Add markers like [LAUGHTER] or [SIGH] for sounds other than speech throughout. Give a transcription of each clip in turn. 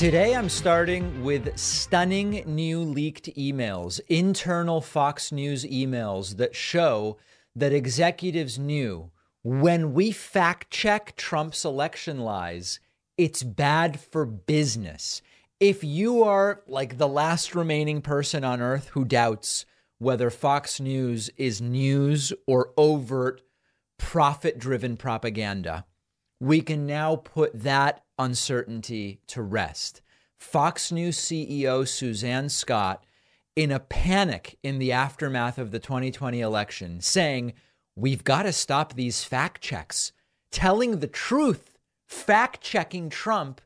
Today, I'm starting with stunning new leaked emails, internal Fox News emails that show that executives knew when we fact check Trump's election lies, it's bad for business. If you are like the last remaining person on earth who doubts whether Fox News is news or overt profit driven propaganda, we can now put that uncertainty to rest. Fox News CEO Suzanne Scott, in a panic in the aftermath of the 2020 election, saying, We've got to stop these fact checks. Telling the truth, fact checking Trump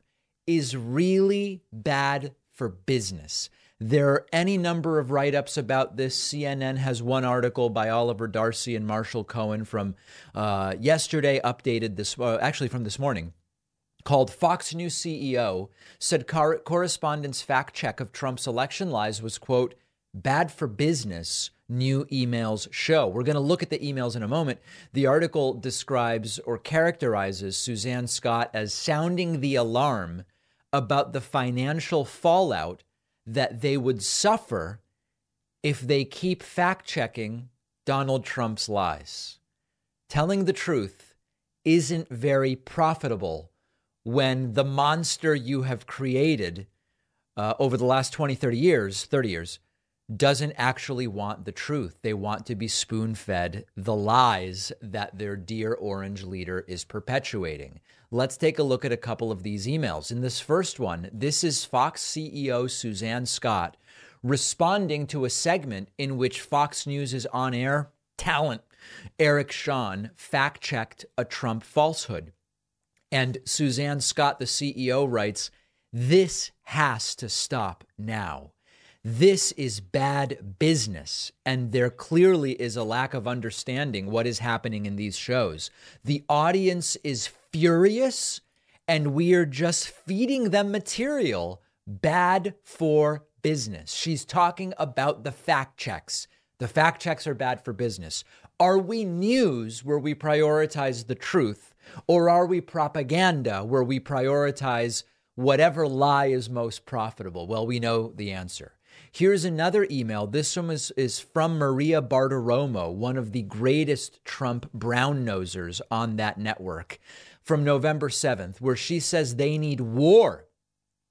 is really bad for business. There are any number of write ups about this. CNN has one article by Oliver Darcy and Marshall Cohen from uh, yesterday, updated this, uh, actually from this morning, called Fox News CEO said car- correspondence fact check of Trump's election lies was, quote, bad for business new emails show. We're going to look at the emails in a moment. The article describes or characterizes Suzanne Scott as sounding the alarm about the financial fallout that they would suffer if they keep fact checking Donald Trump's lies. Telling the truth isn't very profitable when the monster you have created uh, over the last 20, 30 years, 30 years, doesn't actually want the truth. They want to be spoon fed the lies that their dear orange leader is perpetuating. Let's take a look at a couple of these emails. In this first one, this is Fox CEO Suzanne Scott responding to a segment in which Fox News' on air talent, Eric Shawn, fact checked a Trump falsehood. And Suzanne Scott, the CEO, writes, This has to stop now. This is bad business. And there clearly is a lack of understanding what is happening in these shows. The audience is furious, and we are just feeding them material bad for business. She's talking about the fact checks. The fact checks are bad for business. Are we news where we prioritize the truth, or are we propaganda where we prioritize whatever lie is most profitable? Well, we know the answer. Here's another email. This one is, is from Maria Bartiromo, one of the greatest Trump brown nosers on that network, from November 7th, where she says they need war.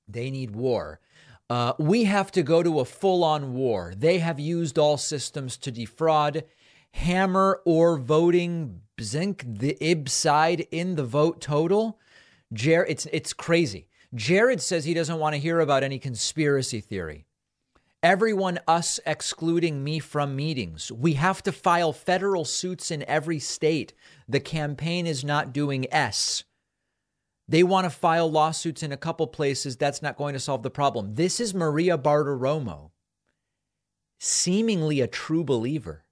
They need war. Uh, we have to go to a full on war. They have used all systems to defraud. Hammer or voting zinc the ib side in the vote total. Jared, it's it's crazy. Jared says he doesn't want to hear about any conspiracy theory. Everyone, us excluding me from meetings. We have to file federal suits in every state. The campaign is not doing S. They want to file lawsuits in a couple places. That's not going to solve the problem. This is Maria Bartiromo, seemingly a true believer,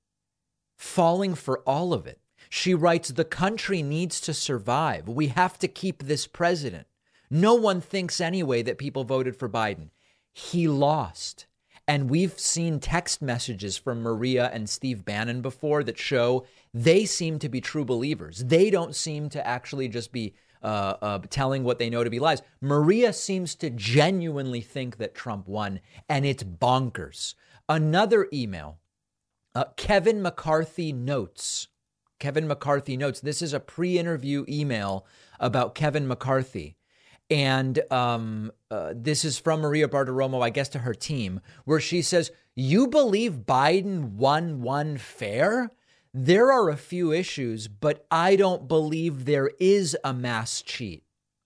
falling for all of it. She writes The country needs to survive. We have to keep this president. No one thinks anyway that people voted for Biden. He lost. And we've seen text messages from Maria and Steve Bannon before that show they seem to be true believers. They don't seem to actually just be uh, uh, telling what they know to be lies. Maria seems to genuinely think that Trump won, and it's bonkers. Another email uh, Kevin McCarthy notes. Kevin McCarthy notes. This is a pre interview email about Kevin McCarthy. And um, uh, this is from Maria Bartiromo, I guess, to her team, where she says, You believe Biden won one fair? There are a few issues, but I don't believe there is a mass cheat.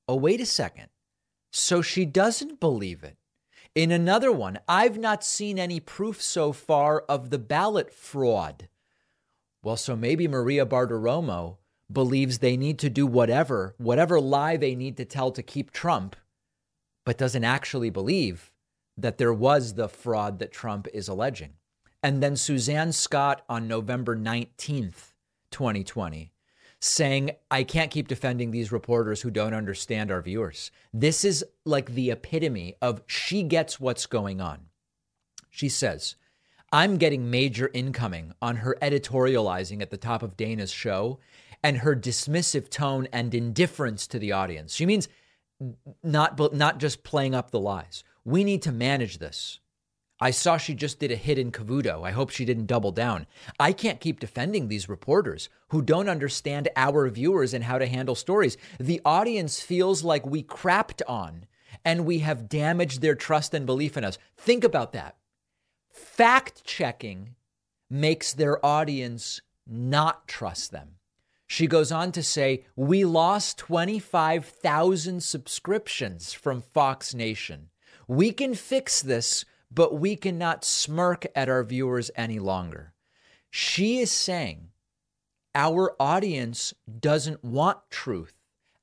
Oh, wait a second. So she doesn't believe it. In another one, I've not seen any proof so far of the ballot fraud. Well, so maybe Maria Bartiromo believes they need to do whatever, whatever lie they need to tell to keep Trump, but doesn't actually believe that there was the fraud that Trump is alleging. And then Suzanne Scott on November 19th, 2020, saying, I can't keep defending these reporters who don't understand our viewers. This is like the epitome of she gets what's going on. She says, I'm getting major incoming on her editorializing at the top of Dana's show and her dismissive tone and indifference to the audience. She means not not just playing up the lies. We need to manage this. I saw she just did a hit in Cavuto. I hope she didn't double down. I can't keep defending these reporters who don't understand our viewers and how to handle stories. The audience feels like we crapped on and we have damaged their trust and belief in us. Think about that. Fact checking makes their audience not trust them. She goes on to say, We lost 25,000 subscriptions from Fox Nation. We can fix this but we cannot smirk at our viewers any longer. She is saying our audience doesn't want truth.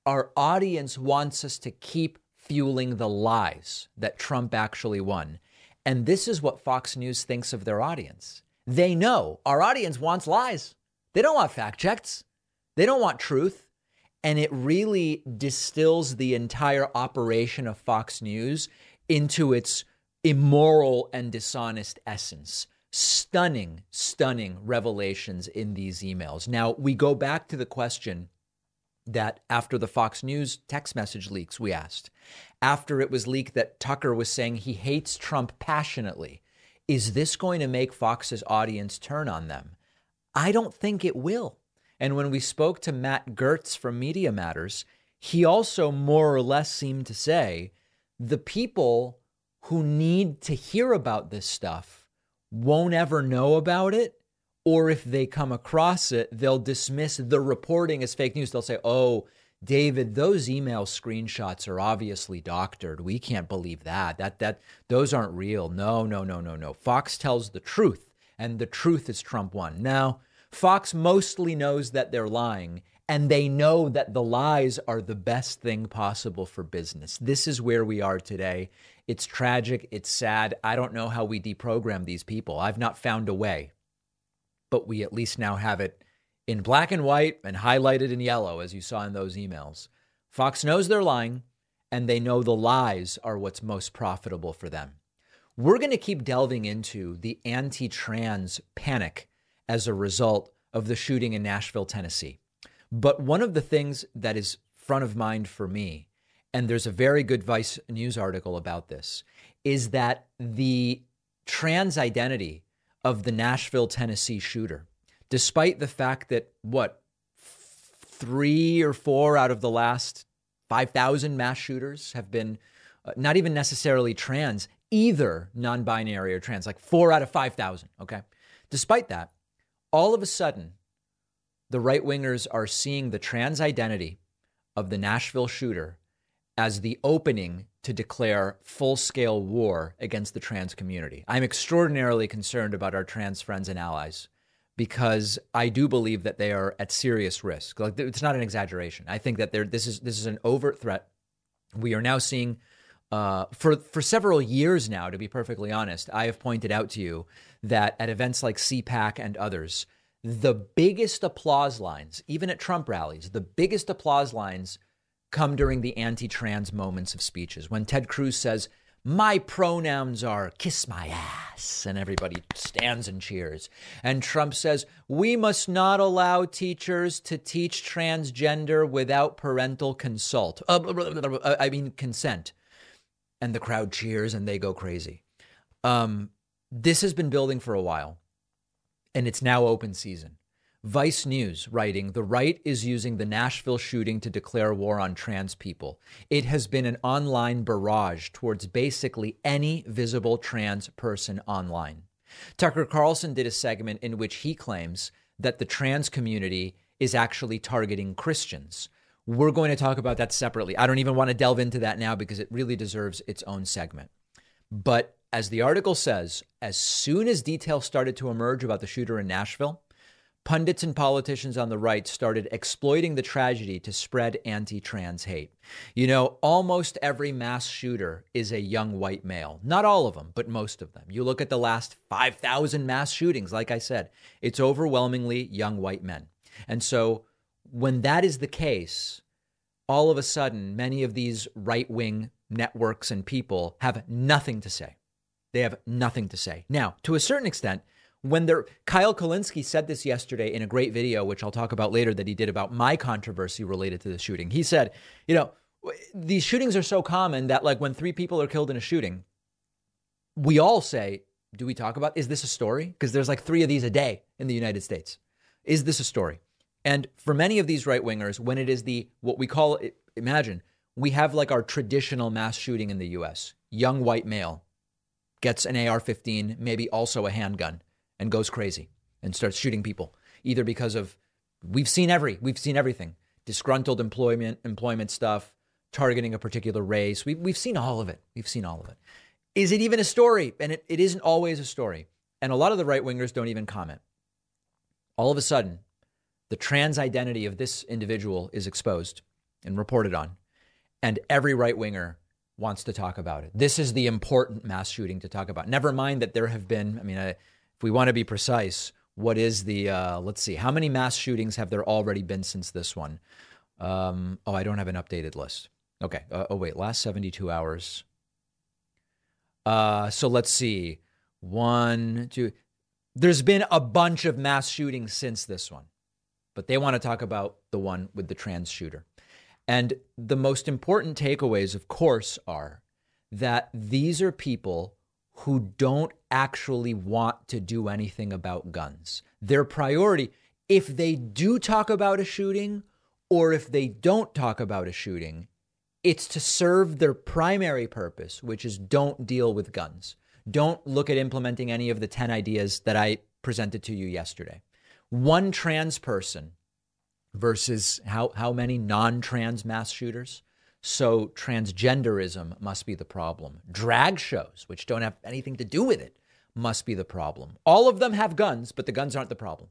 Our audience wants us to keep fueling the lies that Trump actually won. And this is what Fox News thinks of their audience. They know our audience wants lies. They don't want fact checks. They don't want truth. And it really distills the entire operation of Fox News into its immoral and dishonest essence. Stunning, stunning revelations in these emails. Now, we go back to the question that after the Fox News text message leaks, we asked, after it was leaked that Tucker was saying he hates Trump passionately, is this going to make Fox's audience turn on them? I don't think it will. And when we spoke to Matt Gertz from Media Matters, he also more or less seemed to say the people who need to hear about this stuff won't ever know about it. Or if they come across it, they'll dismiss the reporting as fake news. They'll say, oh, David, those email screenshots are obviously doctored. We can't believe that. That that those aren't real. No, no, no, no, no. Fox tells the truth, and the truth is Trump won. Now, Fox mostly knows that they're lying, and they know that the lies are the best thing possible for business. This is where we are today. It's tragic. It's sad. I don't know how we deprogram these people. I've not found a way, but we at least now have it in black and white and highlighted in yellow, as you saw in those emails. Fox knows they're lying, and they know the lies are what's most profitable for them. We're going to keep delving into the anti trans panic as a result of the shooting in Nashville, Tennessee. But one of the things that is front of mind for me and there's a very good Vice News article about this, is that the trans identity of the Nashville, Tennessee shooter, despite the fact that what three or four out of the last 5,000 mass shooters have been uh, not even necessarily trans, either non binary or trans, like four out of 5,000. Okay. Despite that, all of a sudden, the right wingers are seeing the trans identity of the Nashville shooter as the opening to declare full scale war against the trans community. I'm extraordinarily concerned about our trans friends and allies because I do believe that they are at serious risk. Like it's not an exaggeration. I think that this is this is an overt threat. We are now seeing uh, for for several years now. To be perfectly honest, I have pointed out to you that at events like CPAC and others, the biggest applause lines, even at Trump rallies, the biggest applause lines come during the anti trans moments of speeches. When Ted Cruz says, My pronouns are kiss my ass, and everybody stands and cheers. And Trump says, We must not allow teachers to teach transgender without parental consult. Uh, I mean, consent. And the crowd cheers and they go crazy. Um, this has been building for a while, and it's now open season. Vice News writing The right is using the Nashville shooting to declare war on trans people. It has been an online barrage towards basically any visible trans person online. Tucker Carlson did a segment in which he claims that the trans community is actually targeting Christians. We're going to talk about that separately. I don't even want to delve into that now because it really deserves its own segment. But as the article says, as soon as details started to emerge about the shooter in Nashville, pundits and politicians on the right started exploiting the tragedy to spread anti trans hate. You know, almost every mass shooter is a young white male. Not all of them, but most of them. You look at the last 5,000 mass shootings, like I said, it's overwhelmingly young white men. And so when that is the case, all of a sudden, many of these right wing networks and people have nothing to say. They have nothing to say. Now, to a certain extent, when they're Kyle Kulinski said this yesterday in a great video, which I'll talk about later, that he did about my controversy related to the shooting. He said, you know, these shootings are so common that like when three people are killed in a shooting, we all say, do we talk about is this a story? Because there's like three of these a day in the United States. Is this a story? And for many of these right wingers, when it is the what we call imagine, we have like our traditional mass shooting in the US. Young white male gets an AR 15, maybe also a handgun, and goes crazy and starts shooting people, either because of we've seen every we've seen everything. Disgruntled employment employment stuff, targeting a particular race. We, we've seen all of it. We've seen all of it. Is it even a story? And it, it isn't always a story. And a lot of the right wingers don't even comment. All of a sudden, the trans identity of this individual is exposed and reported on. And every right winger wants to talk about it. This is the important mass shooting to talk about. Never mind that there have been, I mean, if we want to be precise, what is the, uh, let's see, how many mass shootings have there already been since this one? Um, oh, I don't have an updated list. Okay. Uh, oh, wait, last 72 hours. Uh, so let's see. One, two. There's been a bunch of mass shootings since this one, but they want to talk about the one with the trans shooter. And the most important takeaways, of course, are that these are people who don't actually want to do anything about guns. Their priority, if they do talk about a shooting or if they don't talk about a shooting, it's to serve their primary purpose, which is don't deal with guns. Don't look at implementing any of the 10 ideas that I presented to you yesterday. One trans person versus how, how many non trans mass shooters? So transgenderism must be the problem. Drag shows, which don't have anything to do with it, must be the problem. All of them have guns, but the guns aren't the problem.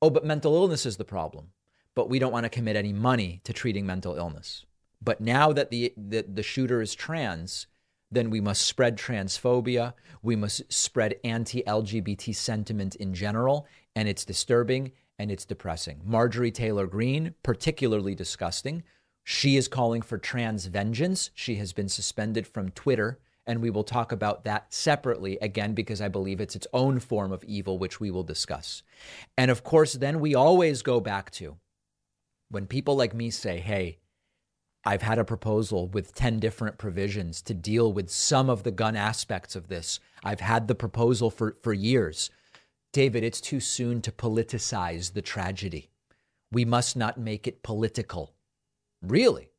Oh, but mental illness is the problem. But we don't want to commit any money to treating mental illness. But now that the, the, the shooter is trans, then we must spread transphobia. We must spread anti LGBT sentiment in general. And it's disturbing and it's depressing. Marjorie Taylor Greene, particularly disgusting. She is calling for trans vengeance. She has been suspended from Twitter. And we will talk about that separately again because I believe it's its own form of evil, which we will discuss. And of course, then we always go back to when people like me say, hey, I've had a proposal with 10 different provisions to deal with some of the gun aspects of this. I've had the proposal for, for years. David, it's too soon to politicize the tragedy. We must not make it political. Really?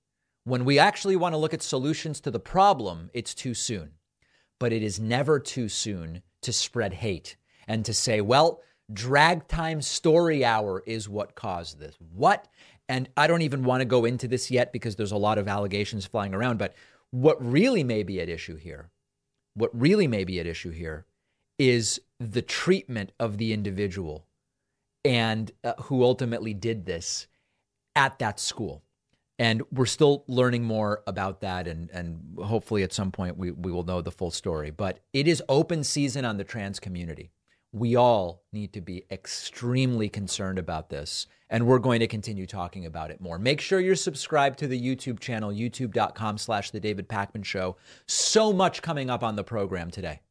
When we actually want to look at solutions to the problem, it's too soon. But it is never too soon to spread hate and to say, well, drag time story hour is what caused this. What? And I don't even want to go into this yet because there's a lot of allegations flying around. But what really may be at issue here, what really may be at issue here is the treatment of the individual and uh, who ultimately did this at that school. And we're still learning more about that, and, and hopefully at some point we, we will know the full story. But it is open season on the trans community we all need to be extremely concerned about this. And we're going to continue talking about it more. Make sure you're subscribed to the YouTube channel, youtube.com slash The David Pakman Show. So much coming up on the program today.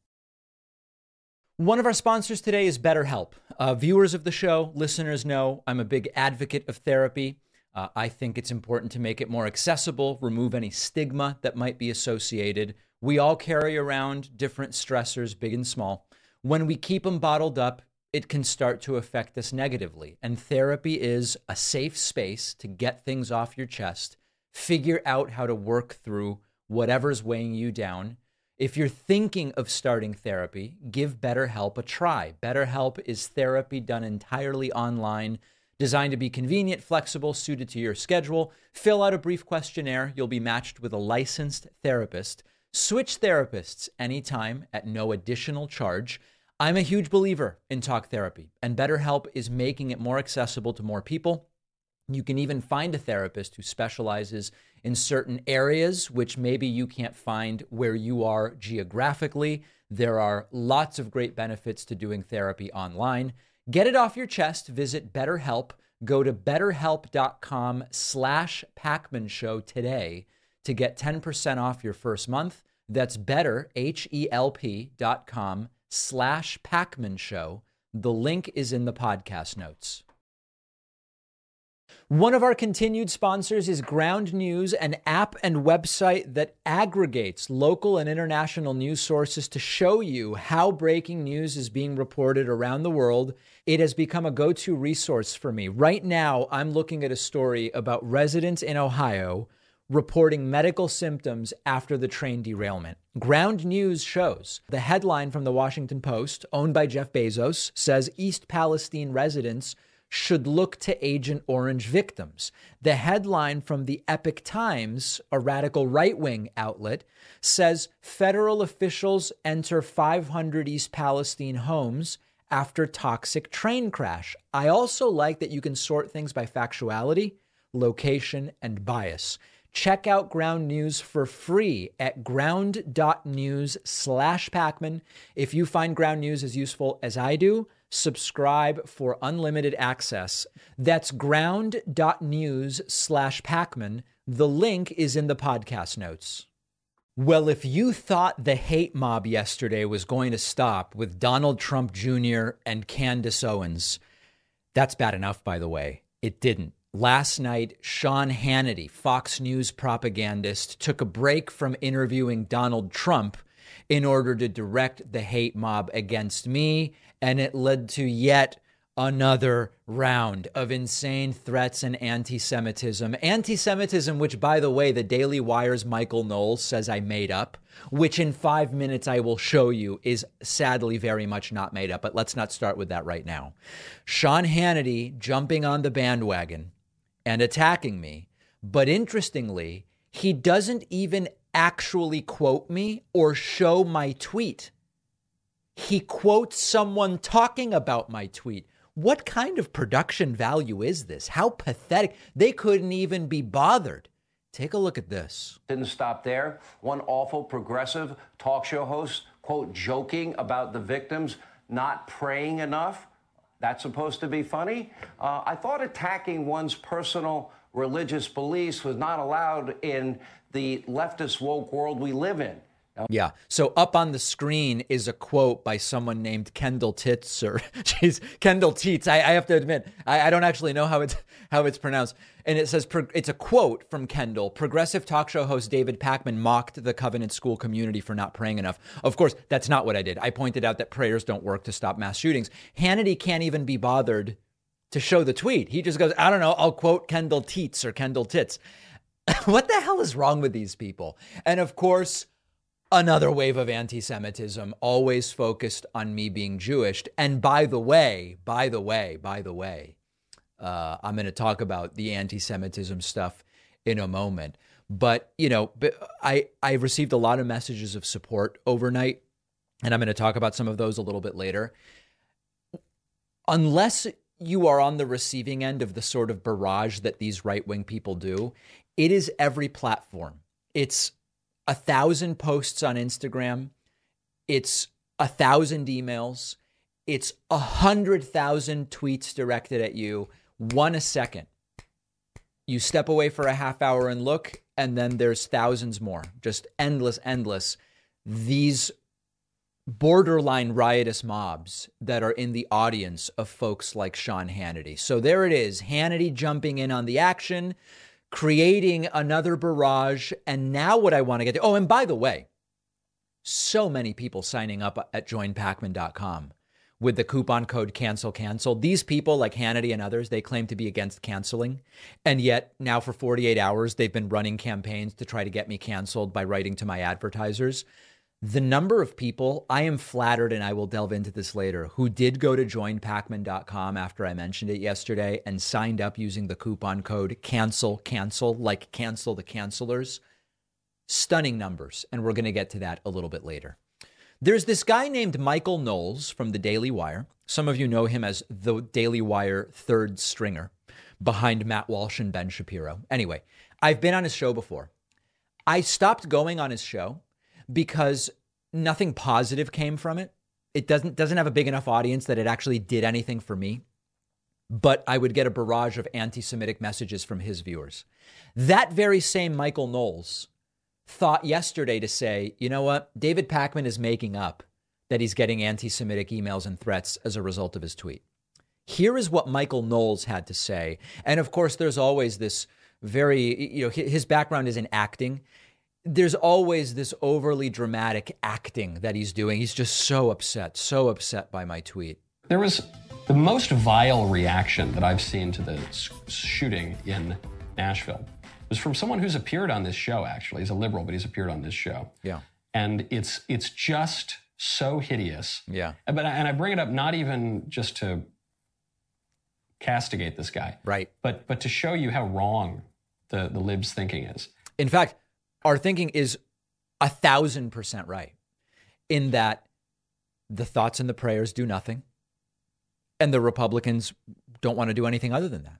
One of our sponsors today is BetterHelp. Uh, viewers of the show, listeners know I'm a big advocate of therapy. Uh, I think it's important to make it more accessible, remove any stigma that might be associated. We all carry around different stressors, big and small. When we keep them bottled up, it can start to affect us negatively. And therapy is a safe space to get things off your chest, figure out how to work through whatever's weighing you down. If you're thinking of starting therapy, give BetterHelp a try. BetterHelp is therapy done entirely online, designed to be convenient, flexible, suited to your schedule. Fill out a brief questionnaire. You'll be matched with a licensed therapist. Switch therapists anytime at no additional charge. I'm a huge believer in talk therapy, and BetterHelp is making it more accessible to more people. You can even find a therapist who specializes in certain areas, which maybe you can't find where you are geographically. There are lots of great benefits to doing therapy online. Get it off your chest. Visit BetterHelp. Go to betterhelp.com slash Pakman Show today to get 10% off your first month. That's better, H-E-L-P dot com slash Pakman Show. The link is in the podcast notes. One of our continued sponsors is Ground News, an app and website that aggregates local and international news sources to show you how breaking news is being reported around the world. It has become a go to resource for me. Right now, I'm looking at a story about residents in Ohio reporting medical symptoms after the train derailment. Ground News shows the headline from the Washington Post, owned by Jeff Bezos, says East Palestine residents should look to Agent Orange victims. The headline from the Epoch Times, a radical right wing outlet, says federal officials enter 500 East Palestine homes after toxic train crash. I also like that you can sort things by factuality, location, and bias. Check out Ground News for free at ground.news slash Pakman. If you find Ground News as useful as I do, subscribe for unlimited access. That's ground.news slash Pakman. The link is in the podcast notes. Well, if you thought the hate mob yesterday was going to stop with Donald Trump Jr. and Candace Owens, that's bad enough, by the way. It didn't. Last night, Sean Hannity, Fox News propagandist, took a break from interviewing Donald Trump in order to direct the hate mob against me and it led to yet another round of insane threats and anti Semitism. Anti Semitism, which, by the way, the Daily Wire's Michael Knowles says I made up, which in five minutes I will show you is sadly very much not made up. But let's not start with that right now. Sean Hannity jumping on the bandwagon and attacking me. But interestingly, he doesn't even actually quote me or show my tweet he quotes someone talking about my tweet. What kind of production value is this? How pathetic. They couldn't even be bothered. Take a look at this. Didn't stop there. One awful progressive talk show host, quote, joking about the victims not praying enough. That's supposed to be funny. Uh, I thought attacking one's personal religious beliefs was not allowed in the leftist woke world we live in. Oh, yeah. So up on the screen is a quote by someone named Kendall Titz or [LAUGHS] Kendall Teets. I, I, have to admit, I, I, don't actually know how it's how it's pronounced. And it says it's a quote from Kendall. Progressive talk show host David Pakman mocked the Covenant School community for not praying enough. Of course, that's not what I did. I pointed out that prayers don't work to stop mass shootings. Hannity can't even be bothered to show the tweet. He just goes, I don't know, I'll quote Kendall Teets or Kendall Tits. [LAUGHS] what the hell is wrong with these people? And of course, another wave of anti Semitism, always focused on me being Jewish. And by the way, by the way, by the way, uh, I'm going to talk about the anti Semitism stuff in a moment. But, you know, I, I received a lot of messages of support overnight, and I'm going to talk about some of those a little bit later. Unless you are on the receiving end of the sort of barrage that these right wing people do, it is every platform. It's a thousand posts on Instagram. It's a thousand emails. It's a hundred thousand tweets directed at you, one a second. You step away for a half hour and look, and then there's thousands more, just endless, endless. These borderline riotous mobs that are in the audience of folks like Sean Hannity. So there it is Hannity jumping in on the action, creating another barrage. And now, what I want to get to oh, and by the way, so many people signing up at joinpakman.com with the coupon code cancel cancel. These people, like Hannity and others, they claim to be against canceling. And yet, now for 48 hours, they've been running campaigns to try to get me canceled by writing to my advertisers the number of people, I am flattered, and I will delve into this later, who did go to joinpakman.com after I mentioned it yesterday and signed up using the coupon code cancel, cancel, like cancel the cancelers. Stunning numbers. And we're going to get to that a little bit later. There's this guy named Michael Knowles from the Daily Wire. Some of you know him as the Daily Wire third stringer behind Matt Walsh and Ben Shapiro. Anyway, I've been on his show before. I stopped going on his show because nothing positive came from it. It doesn't doesn't have a big enough audience that it actually did anything for me. But I would get a barrage of anti-Semitic messages from his viewers. That very same Michael Knowles thought yesterday to say, you know what, David Pakman is making up that he's getting anti-Semitic emails and threats as a result of his tweet. Here is what Michael Knowles had to say. And of course, there's always this very, you know, his background is in acting. There's always this overly dramatic acting that he's doing. He's just so upset, so upset by my tweet. There was the most vile reaction that I've seen to the shooting in Nashville It was from someone who's appeared on this show. Actually, he's a liberal, but he's appeared on this show. Yeah, and it's it's just so hideous. Yeah, but and I bring it up not even just to castigate this guy, right? But but to show you how wrong the the libs thinking is. In fact, our thinking is a thousand percent right in that the thoughts and the prayers do nothing and the Republicans don't want to do anything other than that.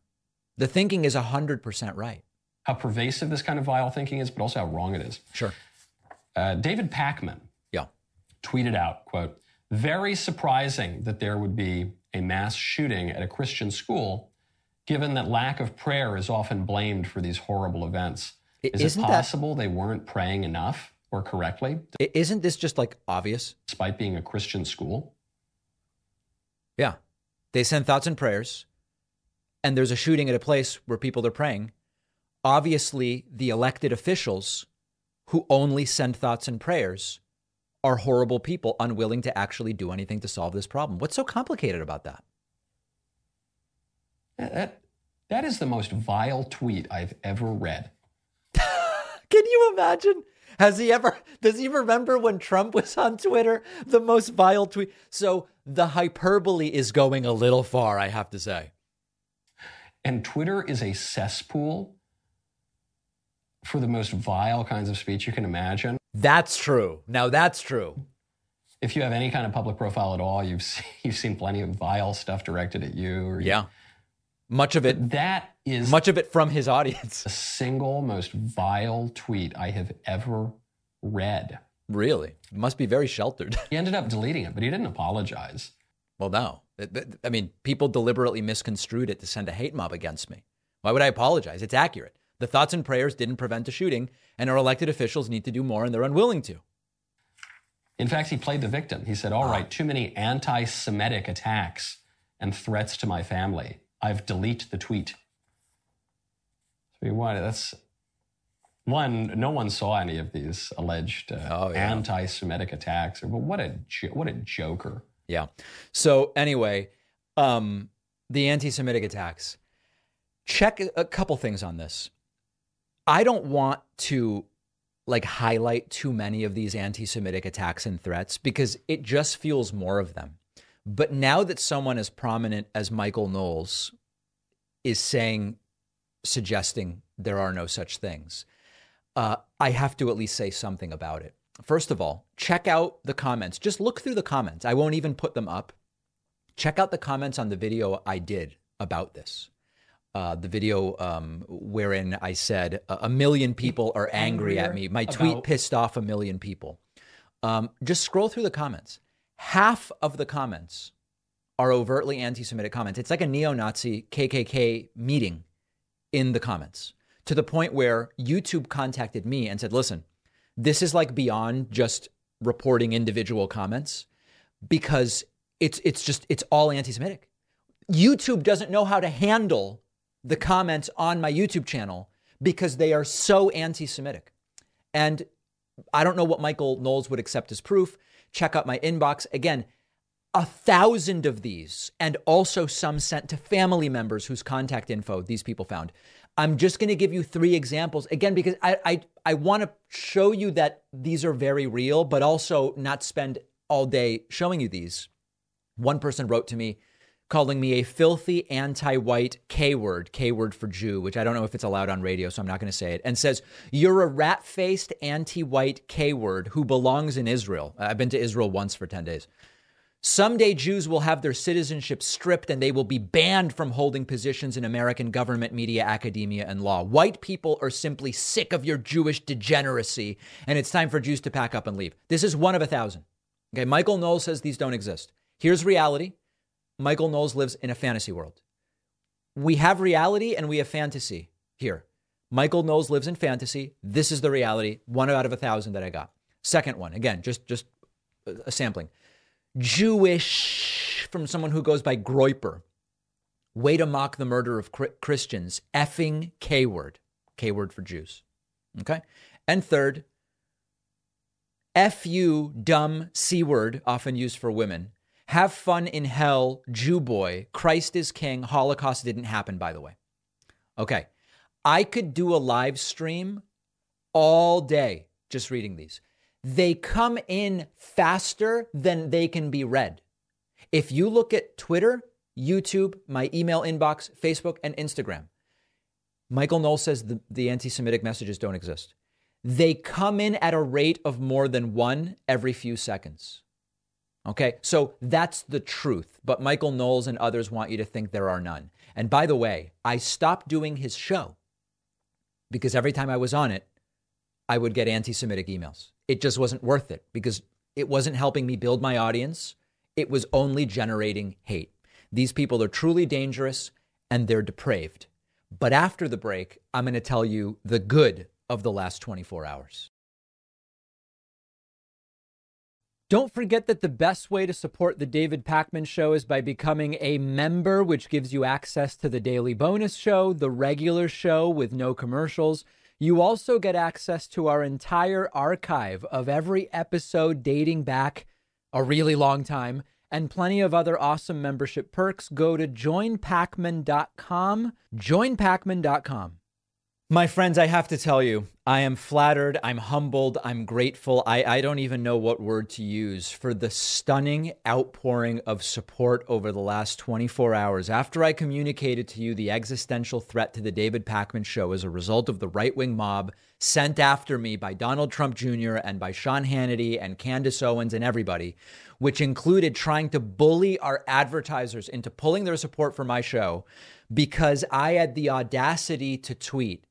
The thinking is a 100% right. How pervasive this kind of vile thinking is, but also how wrong it is. Sure. Uh, David Pakman yeah. tweeted out, quote, very surprising that there would be a mass shooting at a Christian school, given that lack of prayer is often blamed for these horrible events. Is Isn't it possible that, they weren't praying enough or correctly? Isn't this just like obvious? Despite being a Christian school? Yeah. They send thoughts and prayers, and there's a shooting at a place where people are praying. Obviously, the elected officials who only send thoughts and prayers are horrible people, unwilling to actually do anything to solve this problem. What's so complicated about that? That, that is the most vile tweet I've ever read. Can you imagine? Has he ever, does he remember when Trump was on Twitter? The most vile tweet. So the hyperbole is going a little far, I have to say. And Twitter is a cesspool for the most vile kinds of speech you can imagine. That's true. Now that's true. If you have any kind of public profile at all, you've seen, you've seen plenty of vile stuff directed at you. Or yeah. Much of it that is much of it from his audience. The single most vile tweet I have ever read. Really? It must be very sheltered. he ended up deleting it, but he didn't apologize. Well, no. I mean, people deliberately misconstrued it to send a hate mob against me. Why would I apologize? It's accurate. The thoughts and prayers didn't prevent a shooting, and our elected officials need to do more, and they're unwilling to. In fact, he played the victim. He said, All right, too many anti Semitic attacks and threats to my family. I've deleted the tweet. So what? That's one. No one saw any of these alleged uh, oh, yeah. anti-Semitic attacks. But what a what a joker. Yeah. So anyway, um, the anti-Semitic attacks. Check a couple things on this. I don't want to like highlight too many of these anti-Semitic attacks and threats because it just feels more of them. But now that someone as prominent as Michael Knowles is saying, suggesting there are no such things, uh, I have to at least say something about it. First of all, check out the comments. Just look through the comments. I won't even put them up. Check out the comments on the video I did about this. Uh, the video um, wherein I said a million people are angry at me. My tweet about... pissed off a million people. Um, just scroll through the comments half of the comments are overtly anti Semitic comments. It's like a neo Nazi KKK meeting in the comments to the point where YouTube contacted me and said, listen, this is like beyond just reporting individual comments because it's it's just it's all anti-Semitic. YouTube doesn't know how to handle the comments on my YouTube channel because they are so anti-Semitic. And I don't know what Michael Knowles would accept as proof check out my inbox. Again, a thousand of these, and also some sent to family members whose contact info these people found. I'm just going to give you three examples again because I I, I want to show you that these are very real, but also not spend all day showing you these. One person wrote to me calling me a filthy anti-white K word, K word for Jew, which I don't know if it's allowed on radio, so I'm not going to say it, and says, You're a rat faced anti-white K word who belongs in Israel. I've been to Israel once for 10 days. Someday Jews will have their citizenship stripped and they will be banned from holding positions in American government, media, academia, and law. White people are simply sick of your Jewish degeneracy, and it's time for Jews to pack up and leave. This is one of a thousand. Okay, Michael Knowles says these don't exist. Here's reality. Michael Knowles lives in a fantasy world. We have reality and we have fantasy here. Michael Knowles lives in fantasy. This is the reality. One out of a thousand that I got. Second one, again, just just a sampling. Jewish from someone who goes by Groiper. Way to mock the murder of Christians. Effing K word. K word for Jews. Okay. And third, F you, dumb C word, often used for women. Have fun in hell, Jew boy. Christ is king. Holocaust didn't happen, by the way. Okay. I could do a live stream all day just reading these. They come in faster than they can be read. If you look at Twitter, YouTube, my email inbox, Facebook, and Instagram, Michael Knowles says the, the anti Semitic messages don't exist. They come in at a rate of more than one every few seconds. Okay, so that's the truth. But Michael Knowles and others want you to think there are none. And by the way, I stopped doing his show because every time I was on it, I would get anti Semitic emails. It just wasn't worth it because it wasn't helping me build my audience. It was only generating hate. These people are truly dangerous and they're depraved. But after the break, I'm going to tell you the good of the last 24 hours. Don't forget that the best way to support the David Pakman Show is by becoming a member, which gives you access to the daily bonus show, the regular show with no commercials. You also get access to our entire archive of every episode dating back a really long time and plenty of other awesome membership perks. Go to joinpakman.com. Joinpakman.com. My friends, I have to tell you, I am flattered, I'm humbled, I'm grateful. I, I don't even know what word to use for the stunning outpouring of support over the last 24 hours after I communicated to you the existential threat to the David Pakman show as a result of the right wing mob sent after me by Donald Trump Jr. and by Sean Hannity and Candace Owens and everybody, which included trying to bully our advertisers into pulling their support for my show because I had the audacity to tweet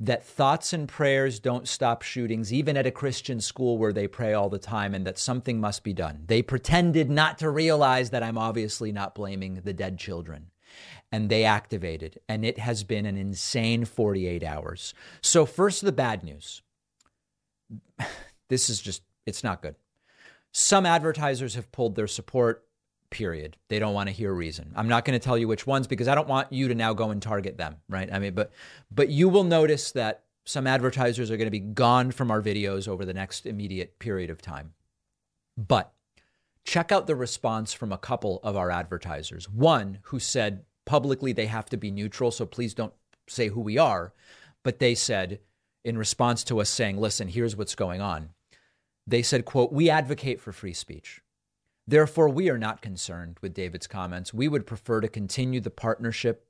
that thoughts and prayers don't stop shootings, even at a Christian school where they pray all the time, and that something must be done. They pretended not to realize that I'm obviously not blaming the dead children. And they activated, and it has been an insane 48 hours. So, first, the bad news. [SIGHS] This is just, it's not good. Some advertisers have pulled their support period. They don't want to hear reason. I'm not going to tell you which ones because I don't want you to now go and target them, right? I mean, but but you will notice that some advertisers are going to be gone from our videos over the next immediate period of time. But check out the response from a couple of our advertisers. One who said publicly they have to be neutral, so please don't say who we are, but they said in response to us saying, "Listen, here's what's going on." They said, "quote, we advocate for free speech." Therefore, we are not concerned with David's comments. We would prefer to continue the partnership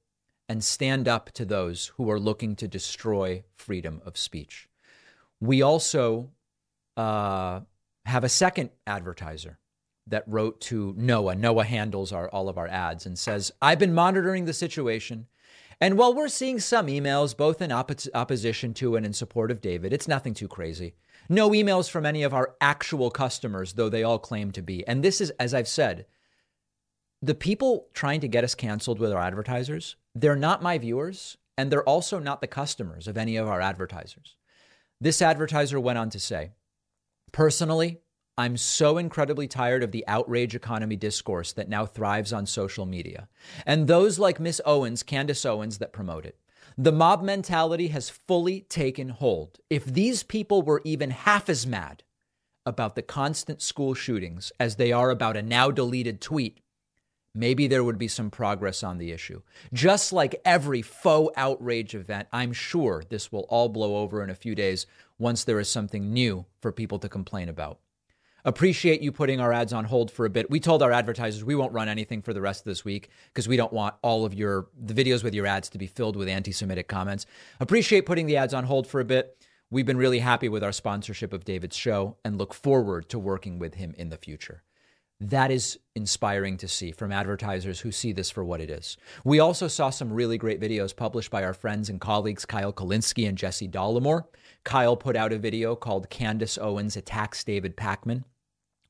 and stand up to those who are looking to destroy freedom of speech. We also uh, have a second advertiser that wrote to Noah. Noah handles our, all of our ads and says, I've been monitoring the situation. And while we're seeing some emails, both in opposition to and in support of David, it's nothing too crazy. No emails from any of our actual customers, though they all claim to be. And this is, as I've said, the people trying to get us canceled with our advertisers, they're not my viewers, and they're also not the customers of any of our advertisers. This advertiser went on to say, Personally, I'm so incredibly tired of the outrage economy discourse that now thrives on social media, and those like Miss Owens, Candace Owens, that promote it. The mob mentality has fully taken hold. If these people were even half as mad about the constant school shootings as they are about a now deleted tweet, maybe there would be some progress on the issue. Just like every faux outrage event, I'm sure this will all blow over in a few days once there is something new for people to complain about. Appreciate you putting our ads on hold for a bit. We told our advertisers we won't run anything for the rest of this week because we don't want all of your the videos with your ads to be filled with anti-Semitic comments. Appreciate putting the ads on hold for a bit. We've been really happy with our sponsorship of David's show and look forward to working with him in the future. That is inspiring to see from advertisers who see this for what it is. We also saw some really great videos published by our friends and colleagues Kyle Kulinski and Jesse Dollemore. Kyle put out a video called Candace Owens Attacks David Pakman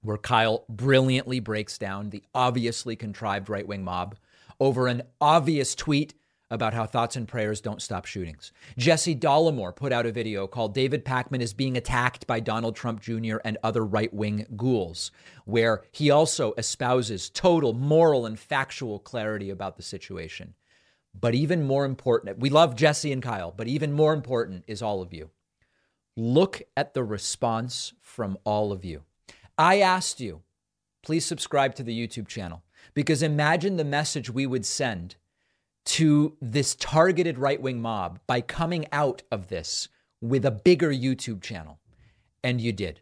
where Kyle brilliantly breaks down the obviously contrived right wing mob over an obvious tweet about how thoughts and prayers don't stop shootings. Jesse Dollemore put out a video called David Pakman is being attacked by Donald Trump Jr. and other right wing ghouls, where he also espouses total moral and factual clarity about the situation. But even more important, we love Jesse and Kyle, but even more important is all of you. Look at the response from all of you. I asked you, please subscribe to the YouTube channel because imagine the message we would send to this targeted right wing mob by coming out of this with a bigger YouTube channel. And you did.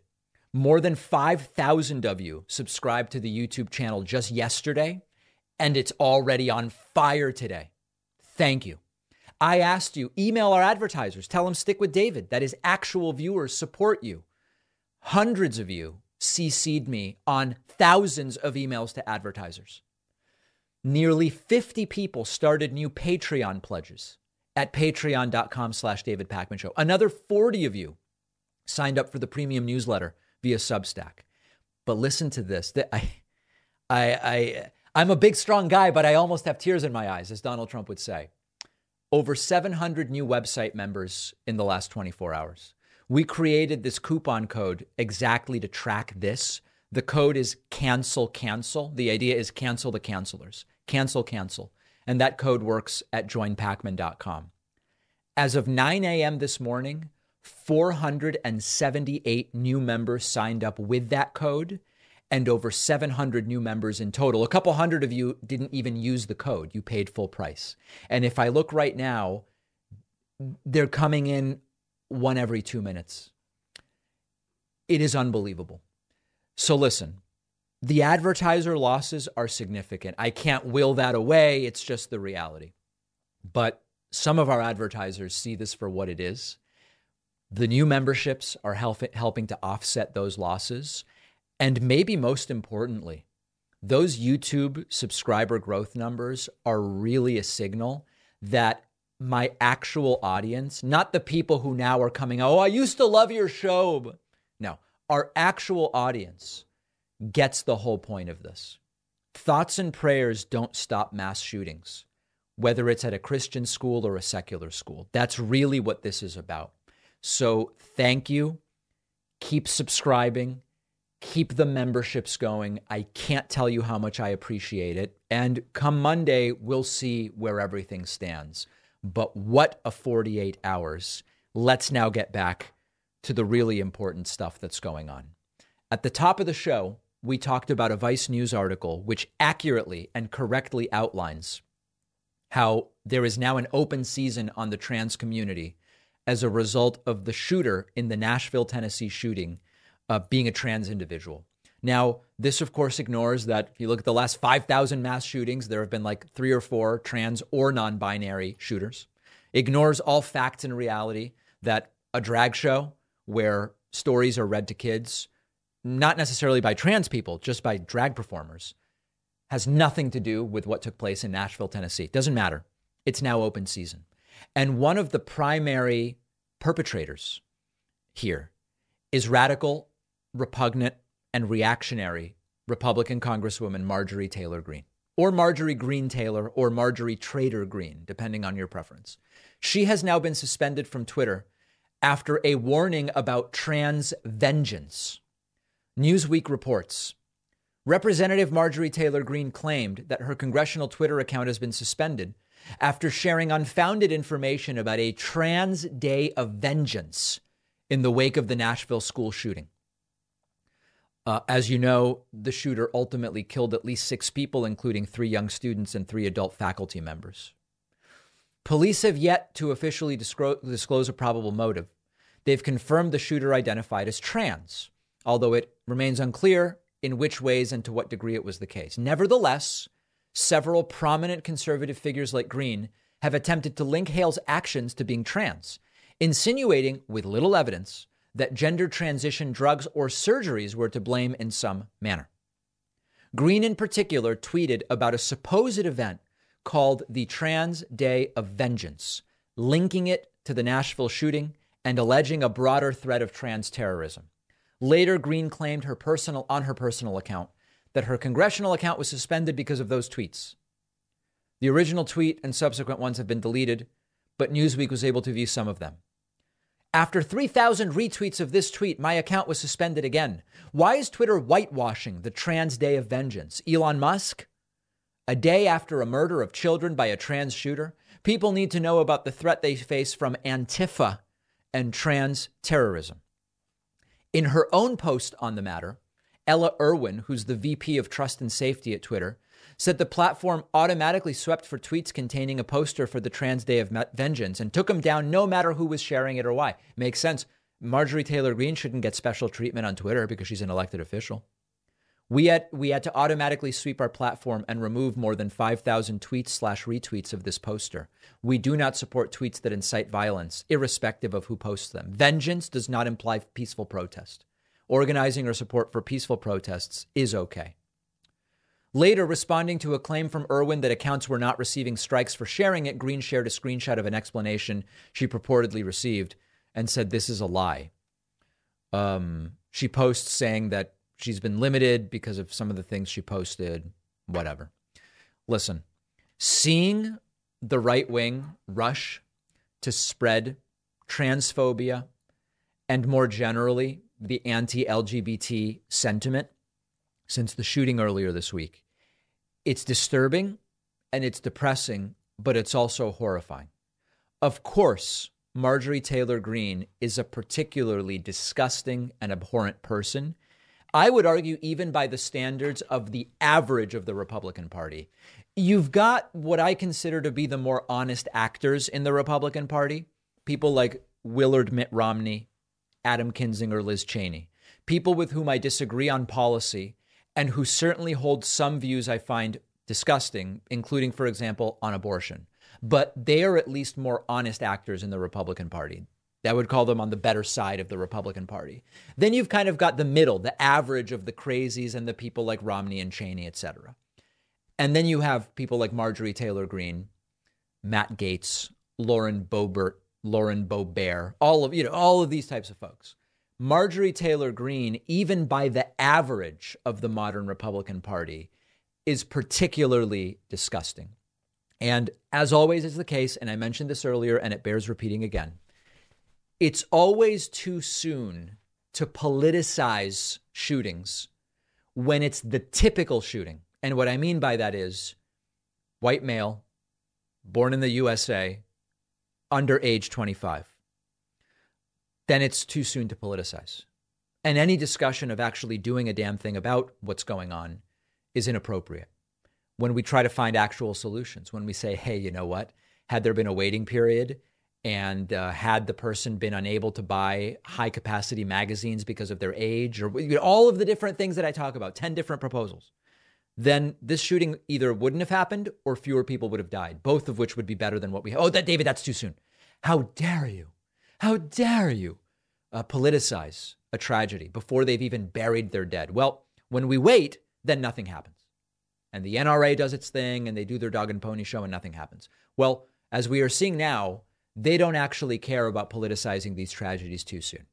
More than 5,000 of you subscribed to the YouTube channel just yesterday, and it's already on fire today. Thank you. I asked you, email our advertisers, tell them stick with David, that his actual viewers support you. Hundreds of you CC'd me on thousands of emails to advertisers. Nearly 50 people started new Patreon pledges at patreon.com slash David Pakman Show. Another 40 of you signed up for the premium newsletter via Substack. But listen to this. I, I, I, I'm a big, strong guy, but I almost have tears in my eyes, as Donald Trump would say. Over 700 new website members in the last 24 hours. We created this coupon code exactly to track this. The code is cancel cancel. The idea is cancel the cancelers. Cancel cancel. And that code works at joinpakman.com. As of 9 a.m. this morning, 478 new members signed up with that code and over 700 new members in total. A couple hundred of you didn't even use the code, you paid full price. And if I look right now, they're coming in one every two minutes. It is unbelievable. So listen, the advertiser losses are significant. I can't will that away. It's just the reality. But some of our advertisers see this for what it is. The new memberships are help, helping to offset those losses. And maybe most importantly, those YouTube subscriber growth numbers are really a signal that my actual audience, not the people who now are coming, oh, I used to love your show. No, our actual audience gets the whole point of this. Thoughts and prayers don't stop mass shootings, whether it's at a Christian school or a secular school. That's really what this is about. So thank you. Keep subscribing. Keep the memberships going. I can't tell you how much I appreciate it. And come Monday, we'll see where everything stands. But what a 48 hours. Let's now get back to the really important stuff that's going on. At the top of the show, we talked about a Vice News article which accurately and correctly outlines how there is now an open season on the trans community as a result of the shooter in the Nashville, Tennessee shooting uh, being a trans individual. Now, this of course ignores that if you look at the last 5,000 mass shootings, there have been like three or four trans or non binary shooters. Ignores all facts and reality that a drag show where stories are read to kids, not necessarily by trans people, just by drag performers, has nothing to do with what took place in Nashville, Tennessee. Doesn't matter. It's now open season. And one of the primary perpetrators here is radical, repugnant, and reactionary Republican Congresswoman Marjorie Taylor Greene, or Marjorie Greene Taylor, or Marjorie Trader Greene, depending on your preference. She has now been suspended from Twitter after a warning about trans vengeance. Newsweek reports Representative Marjorie Taylor Greene claimed that her congressional Twitter account has been suspended after sharing unfounded information about a trans day of vengeance in the wake of the Nashville school shooting. Uh, as you know, the shooter ultimately killed at least six people, including three young students and three adult faculty members. Police have yet to officially disclose a probable motive. They've confirmed the shooter identified as trans, although it remains unclear in which ways and to what degree it was the case. Nevertheless, several prominent conservative figures like Greene have attempted to link Hale's actions to being trans, insinuating, with little evidence, that gender transition drugs or surgeries were to blame in some manner. Greene, in particular, tweeted about a supposed event called the Trans Day of Vengeance, linking it to the Nashville shooting and alleging a broader threat of trans terrorism. Later, Greene claimed her personal on her personal account that her congressional account was suspended because of those tweets. The original tweet and subsequent ones have been deleted, but Newsweek was able to view some of them. After 3,000 retweets of this tweet, my account was suspended again. Why is Twitter whitewashing the trans day of vengeance? Elon Musk? A day after a murder of children by a trans shooter, people need to know about the threat they face from Antifa and trans terrorism. In her own post on the matter, Ella Irwin, who's the VP of Trust and Safety at Twitter, said the platform automatically swept for tweets containing a poster for the Trans Day of Vengeance and took them down no matter who was sharing it or why. Makes sense. Marjorie Taylor Greene shouldn't get special treatment on Twitter because she's an elected official. We had we had to automatically sweep our platform and remove more than 5,000 tweets slash retweets of this poster. We do not support tweets that incite violence, irrespective of who posts them. Vengeance does not imply peaceful protest. Organizing or support for peaceful protests is okay. Later, responding to a claim from Irwin that accounts were not receiving strikes for sharing it, Greene shared a screenshot of an explanation she purportedly received and said this is a lie. Um, she posts saying that she's been limited because of some of the things she posted, whatever. Listen, seeing the right wing rush to spread transphobia and more generally the anti LGBT sentiment since the shooting earlier this week, it's disturbing and it's depressing, but it's also horrifying. Of course, Marjorie Taylor Greene is a particularly disgusting and abhorrent person I would argue, even by the standards of the average of the Republican Party. You've got what I consider to be the more honest actors in the Republican Party people like Willard Mitt Romney, Adam Kinzinger, Liz Cheney, people with whom I disagree on policy and who certainly hold some views I find disgusting, including, for example, on abortion. But they are at least more honest actors in the Republican Party. That would call them on the better side of the Republican Party. Then you've kind of got the middle, the average of the crazies and the people like Romney and Cheney, et cetera. And then you have people like Marjorie Taylor Greene, Matt Gaetz, Lauren Boebert, Lauren Boebert, all of you know, all of these types of folks. Marjorie Taylor Greene, even by the average of the modern Republican Party, is particularly disgusting. And as always is the case, and I mentioned this earlier and it bears repeating again, it's always too soon to politicize shootings when it's the typical shooting. And what I mean by that is white male, born in the USA, under age 25. Then it's too soon to politicize. And any discussion of actually doing a damn thing about what's going on is inappropriate. When we try to find actual solutions, when we say, hey, you know what? Had there been a waiting period and uh, had the person been unable to buy high capacity magazines because of their age or you know, all of the different things that I talk about, 10 different proposals, then this shooting either wouldn't have happened or fewer people would have died, both of which would be better than what we have. Oh, that David, that's too soon. How dare you? How dare you uh, politicize a tragedy before they've even buried their dead? Well, when we wait, then nothing happens. And the NRA does its thing and they do their dog and pony show and nothing happens. Well, as we are seeing now, they don't actually care about politicizing these tragedies too soon.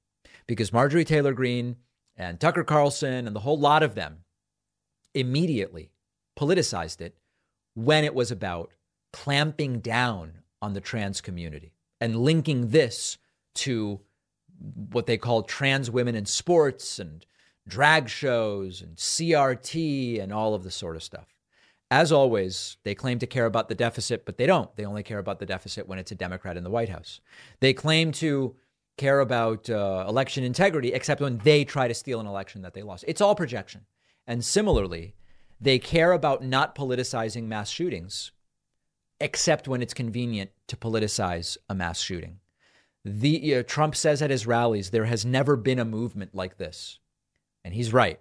Because Marjorie Taylor Greene and Tucker Carlson and the whole lot of them immediately politicized it when it was about clamping down on the trans community and linking this to what they call trans women in sports and drag shows and CRT and all of the sort of stuff. As always, they claim to care about the deficit, but they don't. They only care about the deficit when it's a Democrat in the White House. They claim to care about uh, election integrity, except when they try to steal an election that they lost. It's all projection. And similarly, they care about not politicizing mass shootings, except when it's convenient to politicize a mass shooting. The uh, Trump says at his rallies there has never been a movement like this, and he's right.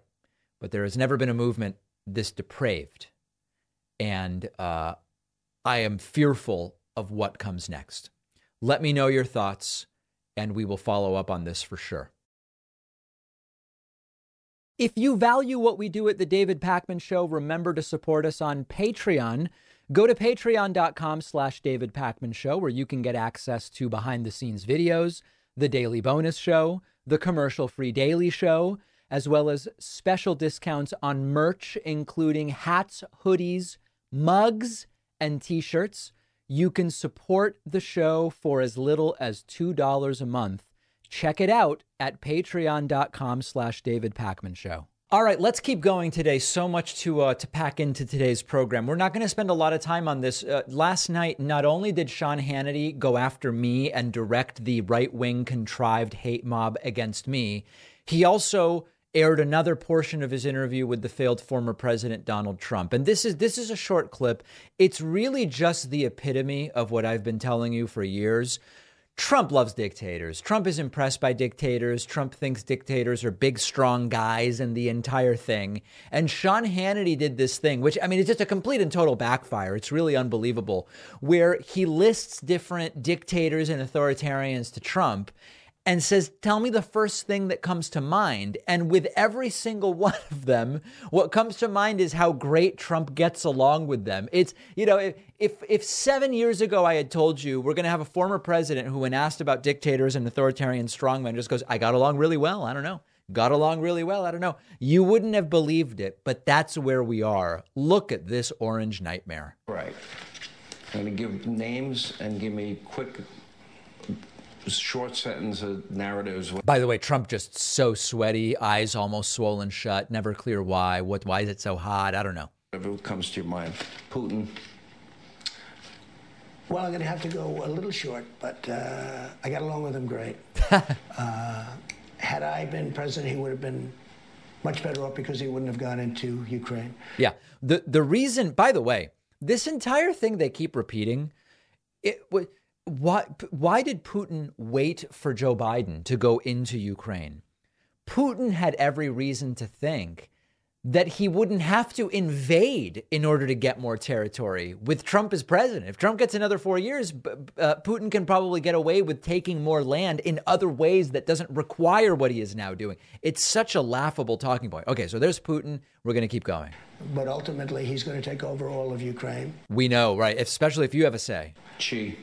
But there has never been a movement this depraved and uh, I am fearful of what comes next. Let me know your thoughts, and we will follow up on this for sure. If you value what we do at the David Pakman Show, remember to support us on Patreon. Go to patreon.com slash David Pakman Show, where you can get access to behind the scenes videos, the daily bonus show, the commercial free daily show, as well as special discounts on merch, including hats, hoodies, mugs, and t-shirts. You can support the show for as little as $2 a month. Check it out at patreon.com slash David Pakman Show. All right, let's keep going today. So much to uh, to pack into today's program. We're not going to spend a lot of time on this. Uh, last night, not only did Sean Hannity go after me and direct the right wing contrived hate mob against me, he also aired another portion of his interview with the failed former president Donald Trump. And this is this is a short clip. It's really just the epitome of what I've been telling you for years. Trump loves dictators. Trump is impressed by dictators. Trump thinks dictators are big, strong guys and the entire thing. And Sean Hannity did this thing, which, I mean, it's just a complete and total backfire. It's really unbelievable, where he lists different dictators and authoritarians to Trump and says, Tell me the first thing that comes to mind. And with every single [LAUGHS] one of them, what comes to mind is how great Trump gets along with them. It's, you know, if, if, if seven years ago I had told you we're going to have a former president who, when asked about dictators and authoritarian strongmen, just goes, I got along really well. I don't know. Got along really well. I don't know. You wouldn't have believed it, but that's where we are. Look at this orange nightmare. Right. I'm going to give names and give me quick short sentence narratives. By the way, Trump just so sweaty, eyes almost swollen shut, never clear why. What? Why is it so hot? I don't know. Whatever comes to your mind. Putin. Well, I'm going to have to go a little short, but uh, I got along with him great. [LAUGHS] uh, had I been president, he would have been much better off because he wouldn't have gone into Ukraine. Yeah. The the reason, by the way, this entire thing they keep repeating, it was why why did Putin wait for Joe Biden to go into Ukraine? Putin had every reason to think that he wouldn't have to invade in order to get more territory with Trump as president. If Trump gets another 4 years, uh, Putin can probably get away with taking more land in other ways that doesn't require what he is now doing. It's such a laughable talking point. Okay, so there's Putin. We're going to keep going. But ultimately, he's going to take over all of Ukraine. We know, right? Especially if you have a say. Xi.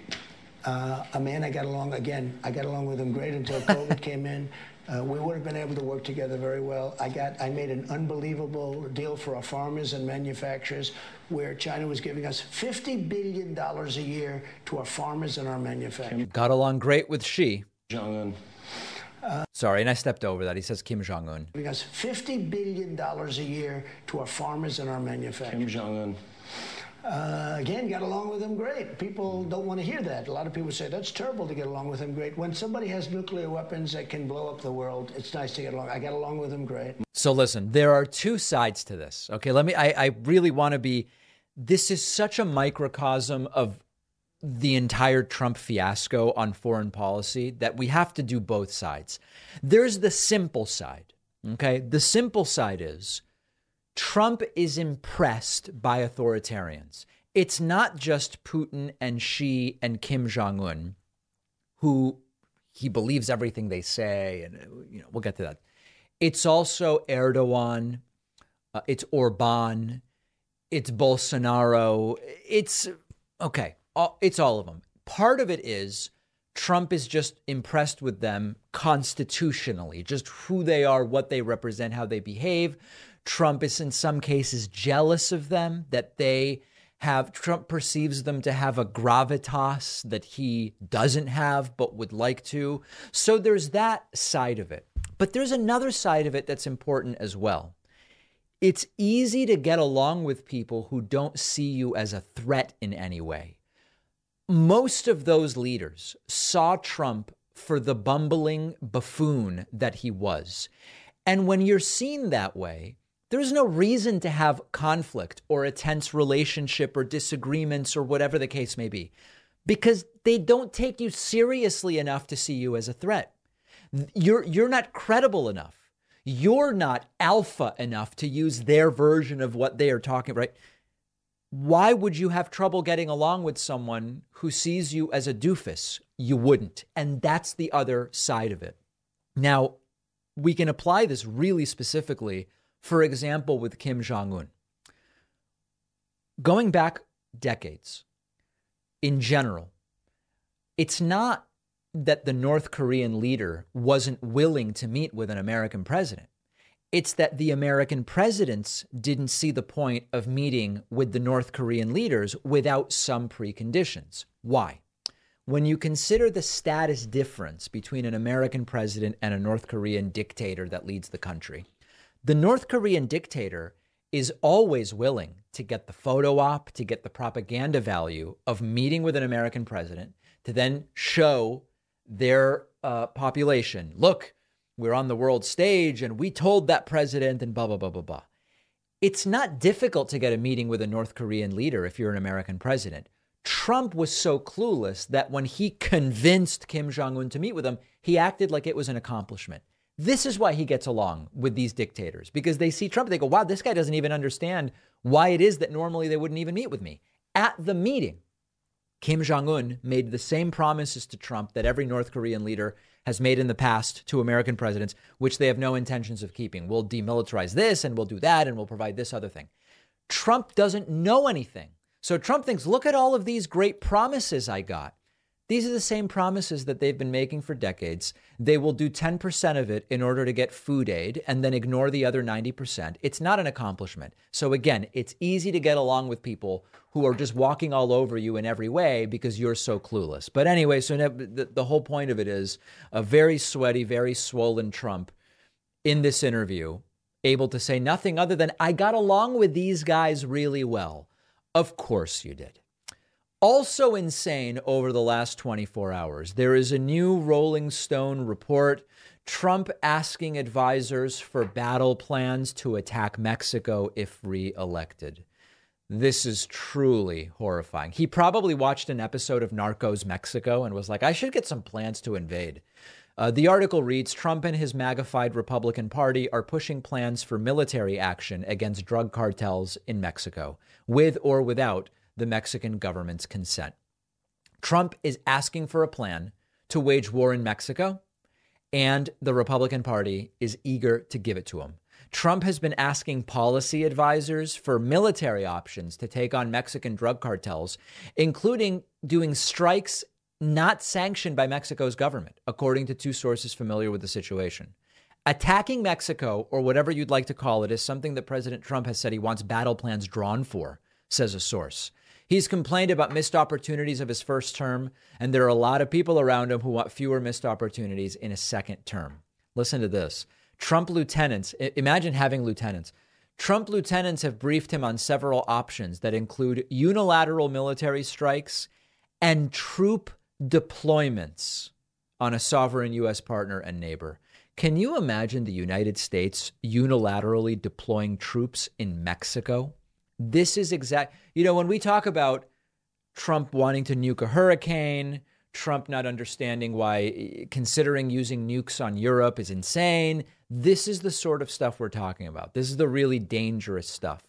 Uh, a man I got along again. I got along with him great until [LAUGHS] COVID came in. Uh, we would have been able to work together very well. I got, I made an unbelievable deal for our farmers and manufacturers, where China was giving us fifty billion dollars a year to our farmers and our manufacturers. Got along great with Xi. Jong Un. Uh, Sorry, and I stepped over that. He says Kim Jong Un. Giving us fifty billion dollars a year to our farmers and our manufacturers. Kim Jong Un. Uh, again, got along with him great. People don't want to hear that. A lot of people say that's terrible to get along with him great. When somebody has nuclear weapons that can blow up the world, it's nice to get along. I got along with him great. So listen, there are two sides to this. Okay, let me. I, I really want to be. This is such a microcosm of the entire Trump fiasco on foreign policy that we have to do both sides. There's the simple side. Okay, the simple side is Trump is impressed by authoritarians. It's not just Putin and Xi and Kim Jong Un, who he believes everything they say, and you know we'll get to that. It's also Erdogan, uh, it's Orban, it's Bolsonaro. It's okay. All, it's all of them. Part of it is Trump is just impressed with them constitutionally, just who they are, what they represent, how they behave. Trump is in some cases jealous of them, that they have, Trump perceives them to have a gravitas that he doesn't have but would like to. So there's that side of it. But there's another side of it that's important as well. It's easy to get along with people who don't see you as a threat in any way. Most of those leaders saw Trump for the bumbling buffoon that he was. And when you're seen that way, there's no reason to have conflict or a tense relationship or disagreements or whatever the case may be because they don't take you seriously enough to see you as a threat. You're, you're not credible enough. You're not alpha enough to use their version of what they are talking about. Right? Why would you have trouble getting along with someone who sees you as a doofus? You wouldn't. And that's the other side of it. Now, we can apply this really specifically for example, with Kim Jong un. Going back decades, in general, it's not that the North Korean leader wasn't willing to meet with an American president. It's that the American presidents didn't see the point of meeting with the North Korean leaders without some preconditions. Why? When you consider the status difference between an American president and a North Korean dictator that leads the country, the North Korean dictator is always willing to get the photo op, to get the propaganda value of meeting with an American president, to then show their uh, population, look, we're on the world stage and we told that president and blah, blah, blah, blah, blah. It's not difficult to get a meeting with a North Korean leader if you're an American president. Trump was so clueless that when he convinced Kim Jong un to meet with him, he acted like it was an accomplishment. This is why he gets along with these dictators because they see Trump, they go, wow, this guy doesn't even understand why it is that normally they wouldn't even meet with me. At the meeting, Kim Jong un made the same promises to Trump that every North Korean leader has made in the past to American presidents, which they have no intentions of keeping. We'll demilitarize this and we'll do that and we'll provide this other thing. Trump doesn't know anything. So Trump thinks, look at all of these great promises I got. These are the same promises that they've been making for decades. They will do 10% of it in order to get food aid and then ignore the other 90%. It's not an accomplishment. So, again, it's easy to get along with people who are just walking all over you in every way because you're so clueless. But anyway, so the, the whole point of it is a very sweaty, very swollen Trump in this interview, able to say nothing other than, I got along with these guys really well. Of course you did. Also insane over the last 24 hours, there is a new Rolling Stone report. Trump asking advisors for battle plans to attack Mexico if reelected. This is truly horrifying. He probably watched an episode of Narcos Mexico and was like, I should get some plans to invade. Uh, the article reads Trump and his MAGAfied Republican Party are pushing plans for military action against drug cartels in Mexico, with or without the Mexican government's consent. Trump is asking for a plan to wage war in Mexico, and the Republican Party is eager to give it to him. Trump has been asking policy advisors for military options to take on Mexican drug cartels, including doing strikes not sanctioned by Mexico's government, according to two sources familiar with the situation. Attacking Mexico, or whatever you'd like to call it, is something that President Trump has said he wants battle plans drawn for, says a source. He's complained about missed opportunities of his first term, and there are a lot of people around him who want fewer missed opportunities in a second term. Listen to this Trump lieutenants, imagine having lieutenants. Trump lieutenants have briefed him on several options that include unilateral military strikes and troop deployments on a sovereign U.S. partner and neighbor. Can you imagine the United States unilaterally deploying troops in Mexico? This is exact. You know, when we talk about Trump wanting to nuke a hurricane, Trump not understanding why considering using nukes on Europe is insane, this is the sort of stuff we're talking about. This is the really dangerous stuff.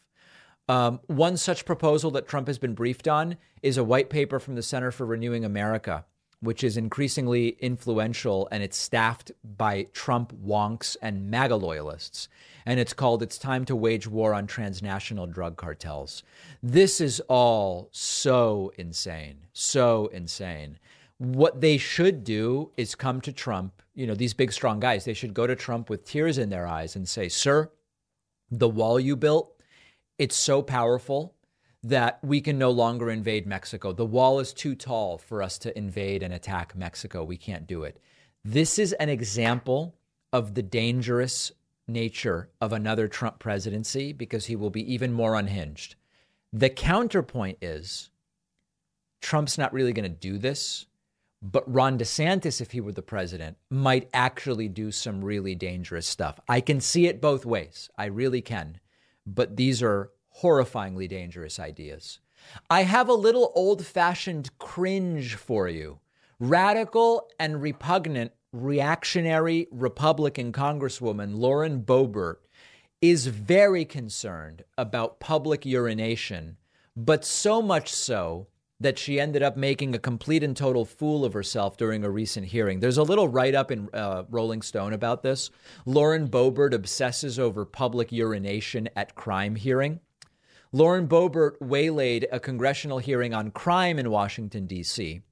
Um, one such proposal that Trump has been briefed on is a white paper from the Center for Renewing America, which is increasingly influential and it's staffed by Trump wonks and MAGA loyalists and it's called It's Time to Wage War on Transnational Drug Cartels. This is all so insane, so insane. What they should do is come to Trump, you know, these big, strong guys, they should go to Trump with tears in their eyes and say, Sir, the wall you built, it's so powerful that we can no longer invade Mexico. The wall is too tall for us to invade and attack Mexico. We can't do it. This is an example of the dangerous nature of another Trump presidency because he will be even more unhinged. The counterpoint is Trump's not really going to do this, but Ron DeSantis, if he were the president, might actually do some really dangerous stuff. I can see it both ways. I really can. But these are horrifyingly dangerous ideas. I have a little old fashioned cringe for you. Radical and repugnant reactionary Republican Congresswoman Lauren Boebert is very concerned about public urination, but so much so that she ended up making a complete and total fool of herself during a recent hearing. There's a little write up in uh, Rolling Stone about this. Lauren Boebert obsesses over public urination at crime hearing. Lauren Boebert waylaid a congressional hearing on crime in Washington, D.C.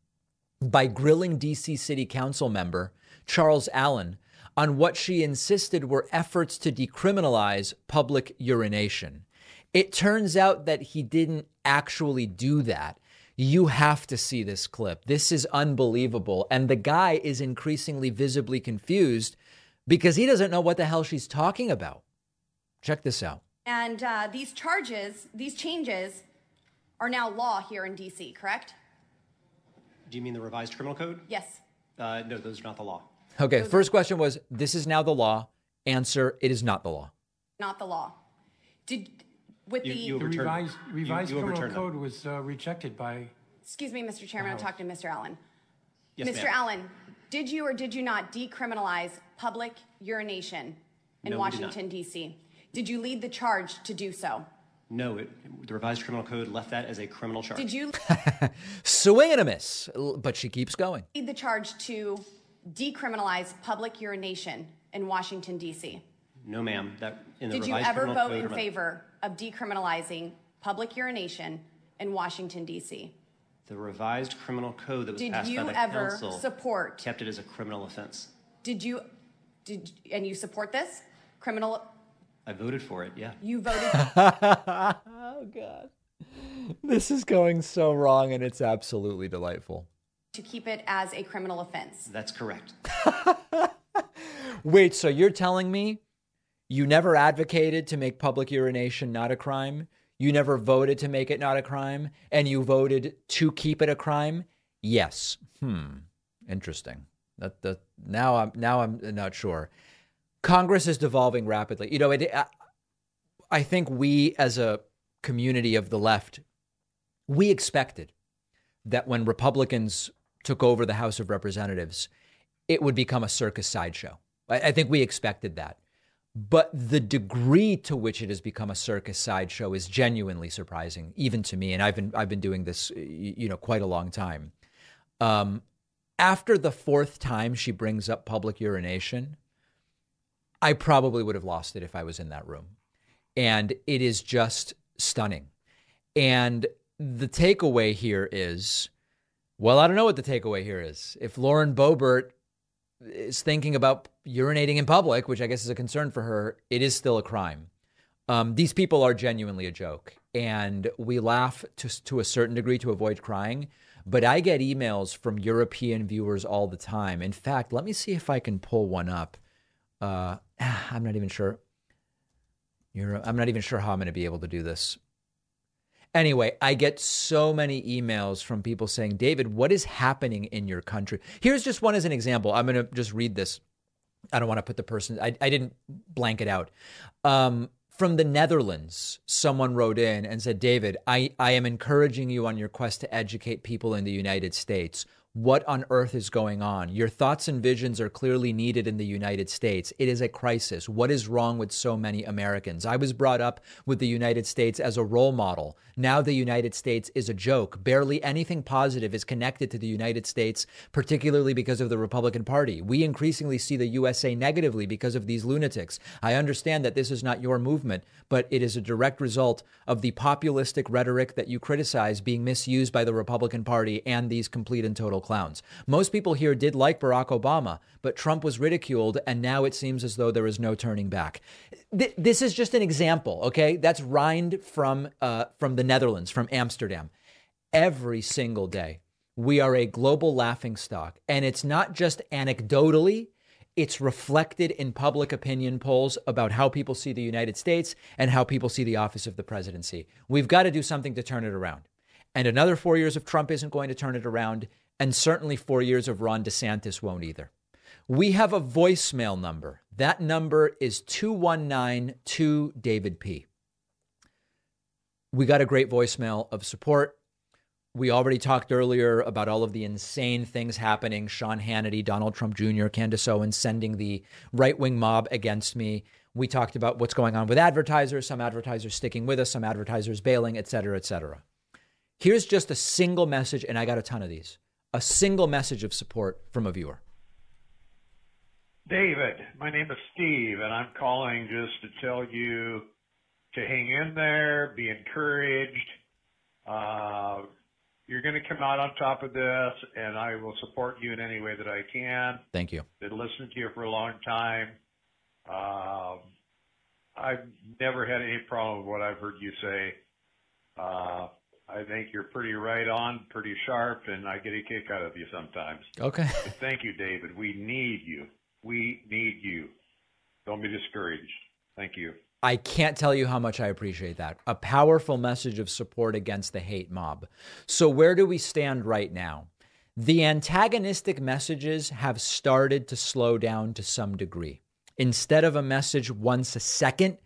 by grilling D.C. City Council member Charles Allen on what she insisted were efforts to decriminalize public urination. It turns out that he didn't actually do that. You have to see this clip. This is unbelievable. And the guy is increasingly visibly confused because he doesn't know what the hell she's talking about. Check this out. And uh, these charges, these changes, are now law here in DC, correct? Do you mean the revised criminal code? Yes. Uh, no, those are not the law. Okay, first question was this is now the law. Answer it is not the law. Not the law. Did with You- the you The overturned- revised, you- revised you criminal overturned them. code was uh, rejected by, excuse me, Mr. Chairman, I'm talking to Mr. Allen. Yes, Mr. ma'am. Allen, did you or did you not decriminalize public urination in No, we did not. Washington D.C.? Did you lead the charge to do so? No, it, the revised criminal code left that as a criminal charge. Did you [LAUGHS] Swing and a miss, but she keeps going. lead the charge to decriminalize public urination in Washington D.C.? No, ma'am. That in the Did you ever criminal vote code. in are- favor of decriminalizing public urination in Washington D.C.? The revised criminal code that was Did passed you by the ever council support? kept it as a criminal offense. Did you did and you support this criminal? I voted for it. Yeah. You voted. [LAUGHS] Oh, God. This is going so wrong, and it's absolutely delightful. to keep it as a criminal offense. That's correct. [LAUGHS] Wait, so you're telling me you never advocated to make public urination not a crime? You never voted to make it not a crime? And you voted to keep it a crime? Yes. Hmm. Interesting. That, that, now I'm now I'm not sure. Congress is devolving rapidly. You know, it, I, think we as a community of the left, we expected that when Republicans took over the House of Representatives, it would become a circus sideshow. I, I think we expected that. But the degree to which it has become a circus sideshow is genuinely surprising, even to me. And I've been I've been doing this, you know, quite a long time. Um, after the fourth time she brings up public urination, I probably would have lost it if I was in that room. And it is just stunning. And the takeaway here is well, I don't know what the takeaway here is. If Lauren Boebert is thinking about urinating in public, which I guess is a concern for her, it is still a crime. Um, these people are genuinely a joke, and we laugh to to a certain degree to avoid crying. But I get emails from European viewers all the time. In fact, let me see if I can pull one up. Uh, [SIGHS] I'm not even sure. Euro, I'm not even sure how I'm going to be able to do this. Anyway, I get so many emails from people saying, David, what is happening in your country? Here's just one as an example. I'm going to just read this. I don't want to put the person, I, I didn't blank it out. Um, from the Netherlands, someone wrote in and said, David, I, I am encouraging you on your quest to educate people in the United States. What on earth is going on? Your thoughts and visions are clearly needed in the United States. It is a crisis. What is wrong with so many Americans? I was brought up with the United States as a role model. Now the United States is a joke. Barely anything positive is connected to the United States, particularly because of the Republican Party. We increasingly see the USA negatively because of these lunatics. I understand that this is not your movement, but it is a direct result of the populistic rhetoric that you criticize being misused by the Republican Party and these complete and total clowns. Most people here did like Barack Obama, but Trump was ridiculed, and now it seems as though there is no turning back. Th- this is just an example, okay? That's Rind from uh, from the Netherlands, from Amsterdam. Every single day, we are a global laughingstock, and it's not just anecdotally. It's reflected in public opinion polls about how people see the United States and how people see the office of the presidency. We've got to do something to turn it around. And another four years of Trump isn't going to turn it around. And certainly four years of Ron DeSantis won't either. We have a voicemail number. That number is 2192 David P. We got a great voicemail of support. We already talked earlier about all of the insane things happening Sean Hannity, Donald Trump Jr., Candace Owens sending the right wing mob against me. We talked about what's going on with advertisers, some advertisers sticking with us, some advertisers bailing, et cetera, et cetera. Here's just a single message, and I got a ton of these a single message of support from a viewer. David, my name is Steve, and I'm calling just to tell you to hang in there, be encouraged. Uh, you're going to come out on top of this, and I will support you in any way that I can. Thank you. Been listening to you for a long time. Um, I've never had any problem with what I've heard you say. Uh, I think you're pretty right on, pretty sharp, and I get a kick out of you sometimes. Okay. But thank you, David. We need you. We need you. Don't be discouraged. Thank you. I can't tell you how much I appreciate that. A powerful message of support against the hate mob. So, where do we stand right now? The antagonistic messages have started to slow down to some degree. Instead of a message once a second,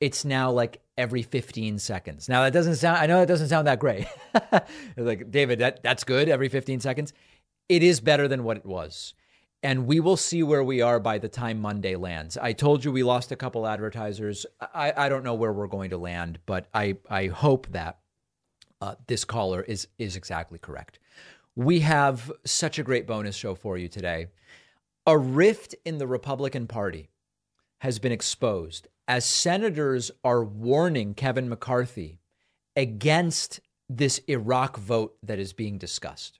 it's now like every 15 seconds. Now that doesn't sound I know that doesn't sound that great. [LAUGHS] like David, that that's good every 15 seconds. It is better than what it was. And we will see where we are by the time Monday lands. I told you we lost a couple advertisers. I, I don't know where we're going to land, but I, I hope that uh, this caller is is exactly correct. We have such a great bonus show for you today. A rift in the Republican Party has been exposed as senators are warning Kevin McCarthy against this Iraq vote that is being discussed.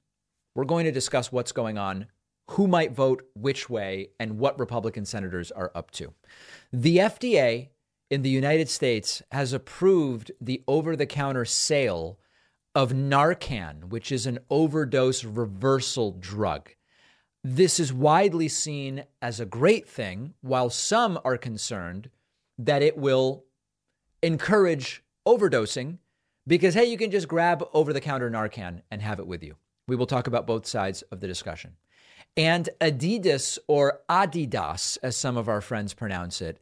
We're going to discuss what's going on, who might vote which way, and what Republican senators are up to. The FDA in the United States has approved the over the counter sale of Narcan, which is an overdose reversal drug. This is widely seen as a great thing, while some are concerned that it will encourage overdosing because, hey, you can just grab over the counter Narcan and have it with you. We will talk about both sides of the discussion. And Adidas, or Adidas, as some of our friends pronounce it,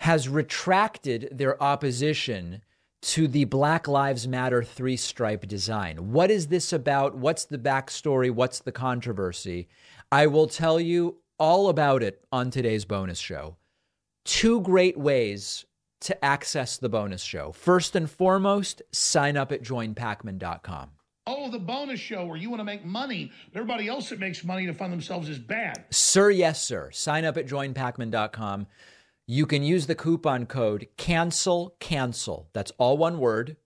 has retracted their opposition to the Black Lives Matter three stripe design. What is this about? What's the backstory? What's the controversy? I will tell you all about it on today's bonus show two great ways to access the bonus show. First and foremost, sign up at joinpakman.com. Oh, the bonus show where you want to make money. Everybody else that makes money to fund themselves is bad. Sir, yes, sir. Sign up at joinpakman.com. You can use the coupon code cancel cancel. That's all one word.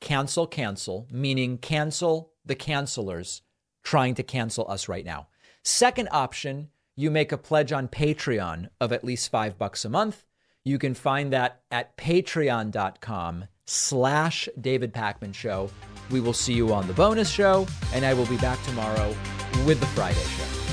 Cancel cancel, meaning cancel the cancelers trying to cancel us right now. Second option, you make a pledge on Patreon of at least five bucks a month. You can find that at patreon.com slash David Pakman Show. We will see you on the bonus show, and I will be back tomorrow with the Friday show.